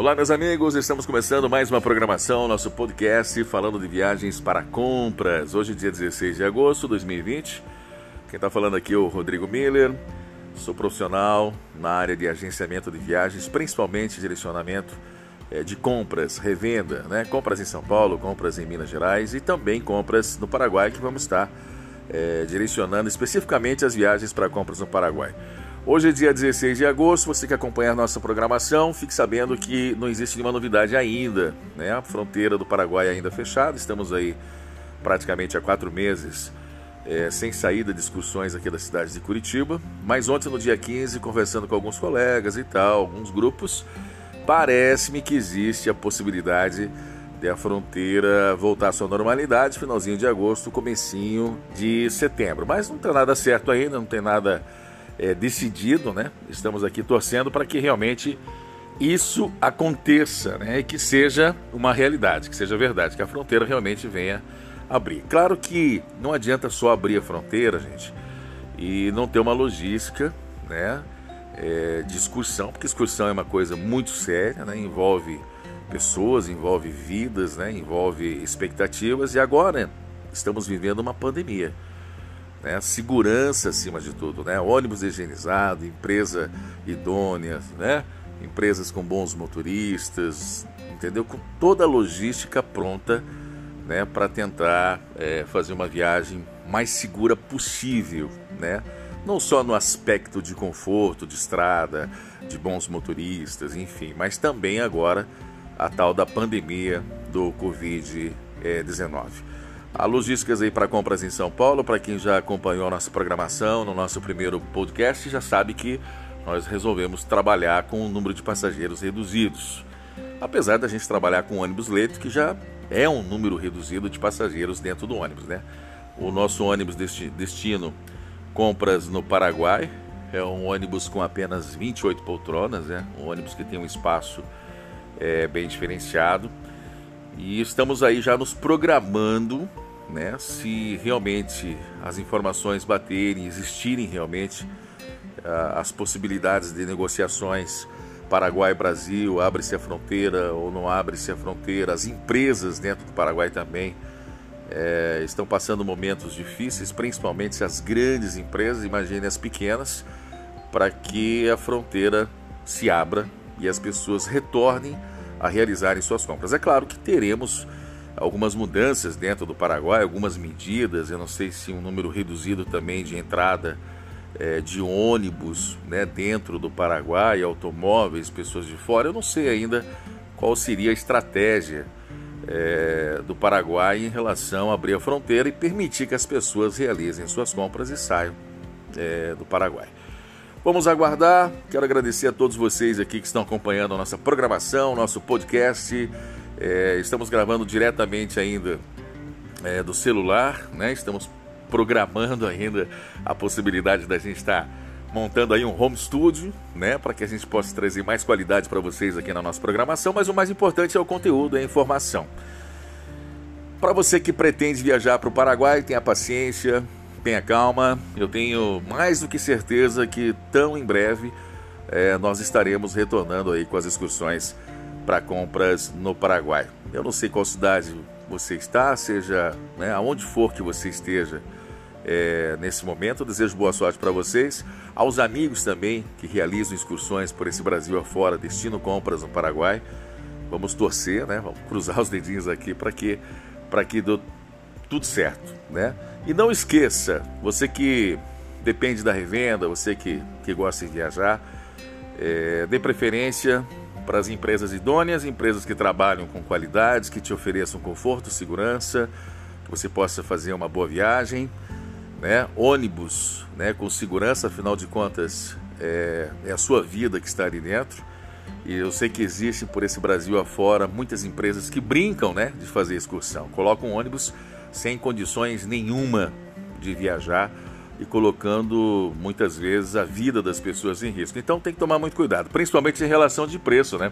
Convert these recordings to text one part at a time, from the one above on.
Olá, meus amigos, estamos começando mais uma programação, nosso podcast falando de viagens para compras. Hoje, dia 16 de agosto de 2020. Quem está falando aqui é o Rodrigo Miller. Sou profissional na área de agenciamento de viagens, principalmente direcionamento é, de compras, revenda, né? Compras em São Paulo, compras em Minas Gerais e também compras no Paraguai, que vamos estar é, direcionando especificamente as viagens para compras no Paraguai. Hoje é dia 16 de agosto, você que acompanha a nossa programação, fique sabendo que não existe nenhuma novidade ainda, né? A fronteira do Paraguai ainda fechada, estamos aí praticamente há quatro meses é, sem saída de excursões aqui da cidade de Curitiba, mas ontem no dia 15, conversando com alguns colegas e tal, alguns grupos, parece-me que existe a possibilidade de a fronteira voltar à sua normalidade, finalzinho de agosto, comecinho de setembro. Mas não tem nada certo ainda, não tem nada é, decidido, né? Estamos aqui torcendo para que realmente isso aconteça, né? E que seja uma realidade, que seja verdade, que a fronteira realmente venha abrir. Claro que não adianta só abrir a fronteira, gente, e não ter uma logística, né? É, de excursão, porque excursão é uma coisa muito séria, né? Envolve pessoas, envolve vidas, né? Envolve expectativas e agora estamos vivendo uma pandemia né? segurança acima de tudo, né? ônibus higienizado, empresa idônea, né? empresas com bons motoristas, entendeu? Com toda a logística pronta né? para tentar é, fazer uma viagem mais segura possível, né? não só no aspecto de conforto, de estrada, de bons motoristas, enfim, mas também agora a tal da pandemia do Covid-19. Há logísticas aí para compras em São Paulo, para quem já acompanhou a nossa programação no nosso primeiro podcast, já sabe que nós resolvemos trabalhar com um número de passageiros reduzidos. Apesar da gente trabalhar com ônibus leito, que já é um número reduzido de passageiros dentro do ônibus, né? O nosso ônibus destino compras no Paraguai é um ônibus com apenas 28 poltronas, né? Um ônibus que tem um espaço é, bem diferenciado. E estamos aí já nos programando, né? Se realmente as informações baterem, existirem realmente uh, as possibilidades de negociações Paraguai-Brasil, abre-se a fronteira ou não abre-se a fronteira, as empresas dentro do Paraguai também é, estão passando momentos difíceis, principalmente as grandes empresas, imagine as pequenas, para que a fronteira se abra e as pessoas retornem a realizarem suas compras. É claro que teremos algumas mudanças dentro do Paraguai, algumas medidas, eu não sei se um número reduzido também de entrada é, de ônibus né, dentro do Paraguai, automóveis, pessoas de fora, eu não sei ainda qual seria a estratégia é, do Paraguai em relação a abrir a fronteira e permitir que as pessoas realizem suas compras e saiam é, do Paraguai. Vamos aguardar. Quero agradecer a todos vocês aqui que estão acompanhando a nossa programação, nosso podcast. É, estamos gravando diretamente ainda é, do celular, né? Estamos programando ainda a possibilidade da gente estar montando aí um home studio, né, para que a gente possa trazer mais qualidade para vocês aqui na nossa programação, mas o mais importante é o conteúdo, é a informação. Para você que pretende viajar para o Paraguai, tenha paciência, tenha calma, eu tenho mais do que certeza que tão em breve é, nós estaremos retornando aí com as excursões para compras no Paraguai. Eu não sei qual cidade você está, seja né, aonde for que você esteja é, nesse momento, eu desejo boa sorte para vocês, aos amigos também que realizam excursões por esse Brasil afora, destino compras no Paraguai. Vamos torcer, né? Vamos cruzar os dedinhos aqui para que para que dê tudo certo, né? E não esqueça, você que depende da revenda, você que, que gosta de viajar, é, dê preferência para as empresas idôneas, empresas que trabalham com qualidades, que te ofereçam conforto, segurança, que você possa fazer uma boa viagem, né? ônibus né? com segurança, afinal de contas é, é a sua vida que está ali dentro. E eu sei que existem por esse Brasil afora muitas empresas que brincam né, de fazer excursão, colocam um ônibus sem condições nenhuma de viajar e colocando muitas vezes a vida das pessoas em risco. Então tem que tomar muito cuidado, principalmente em relação de preço, né?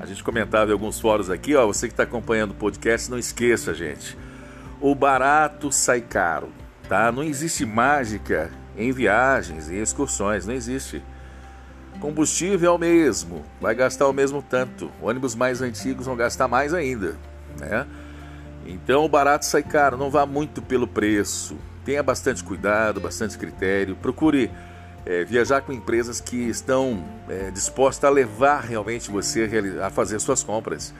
A gente comentava em alguns fóruns aqui, ó, você que está acompanhando o podcast, não esqueça, gente. O barato sai caro, tá? Não existe mágica em viagens, em excursões, não existe. Combustível é o mesmo, vai gastar o mesmo tanto. Ônibus mais antigos vão gastar mais ainda, né? Então o barato sai caro, não vá muito pelo preço. Tenha bastante cuidado, bastante critério. Procure é, viajar com empresas que estão é, dispostas a levar realmente você a fazer suas compras.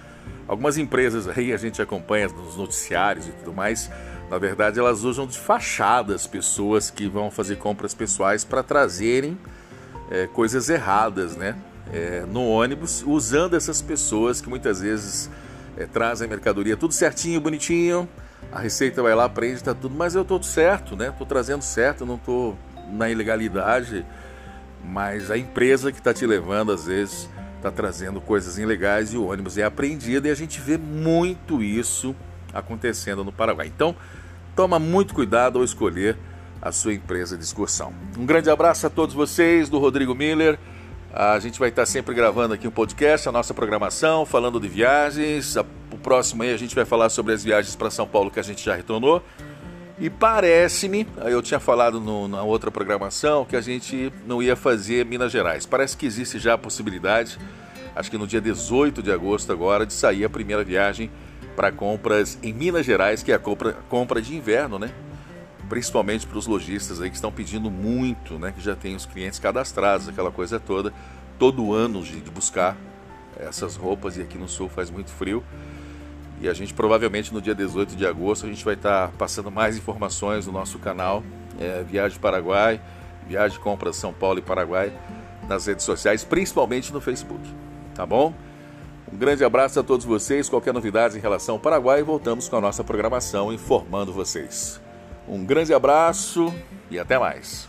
Algumas empresas aí a gente acompanha nos noticiários e tudo mais, na verdade elas usam de fachadas pessoas que vão fazer compras pessoais para trazerem é, coisas erradas, né? É, no ônibus, usando essas pessoas que muitas vezes é, trazem mercadoria tudo certinho, bonitinho. A receita vai lá, prende, tá tudo, mas eu tô certo, né? Tô trazendo certo, não tô na ilegalidade, mas a empresa que está te levando às vezes está trazendo coisas ilegais e o ônibus é apreendido e a gente vê muito isso acontecendo no Paraguai. Então, toma muito cuidado ao escolher a sua empresa de excursão. Um grande abraço a todos vocês do Rodrigo Miller. A gente vai estar sempre gravando aqui um podcast, a nossa programação, falando de viagens. O próximo aí a gente vai falar sobre as viagens para São Paulo que a gente já retornou. E parece-me, eu tinha falado no, na outra programação, que a gente não ia fazer Minas Gerais. Parece que existe já a possibilidade, acho que no dia 18 de agosto agora, de sair a primeira viagem para compras em Minas Gerais, que é a compra, compra de inverno, né? Principalmente para os lojistas aí que estão pedindo muito, né? Que já tem os clientes cadastrados, aquela coisa toda, todo ano de, de buscar essas roupas e aqui no sul faz muito frio. E a gente provavelmente no dia 18 de agosto a gente vai estar passando mais informações no nosso canal é, Viagem Paraguai, Viagem Compra São Paulo e Paraguai nas redes sociais, principalmente no Facebook. Tá bom? Um grande abraço a todos vocês. Qualquer novidade em relação ao Paraguai, voltamos com a nossa programação informando vocês. Um grande abraço e até mais.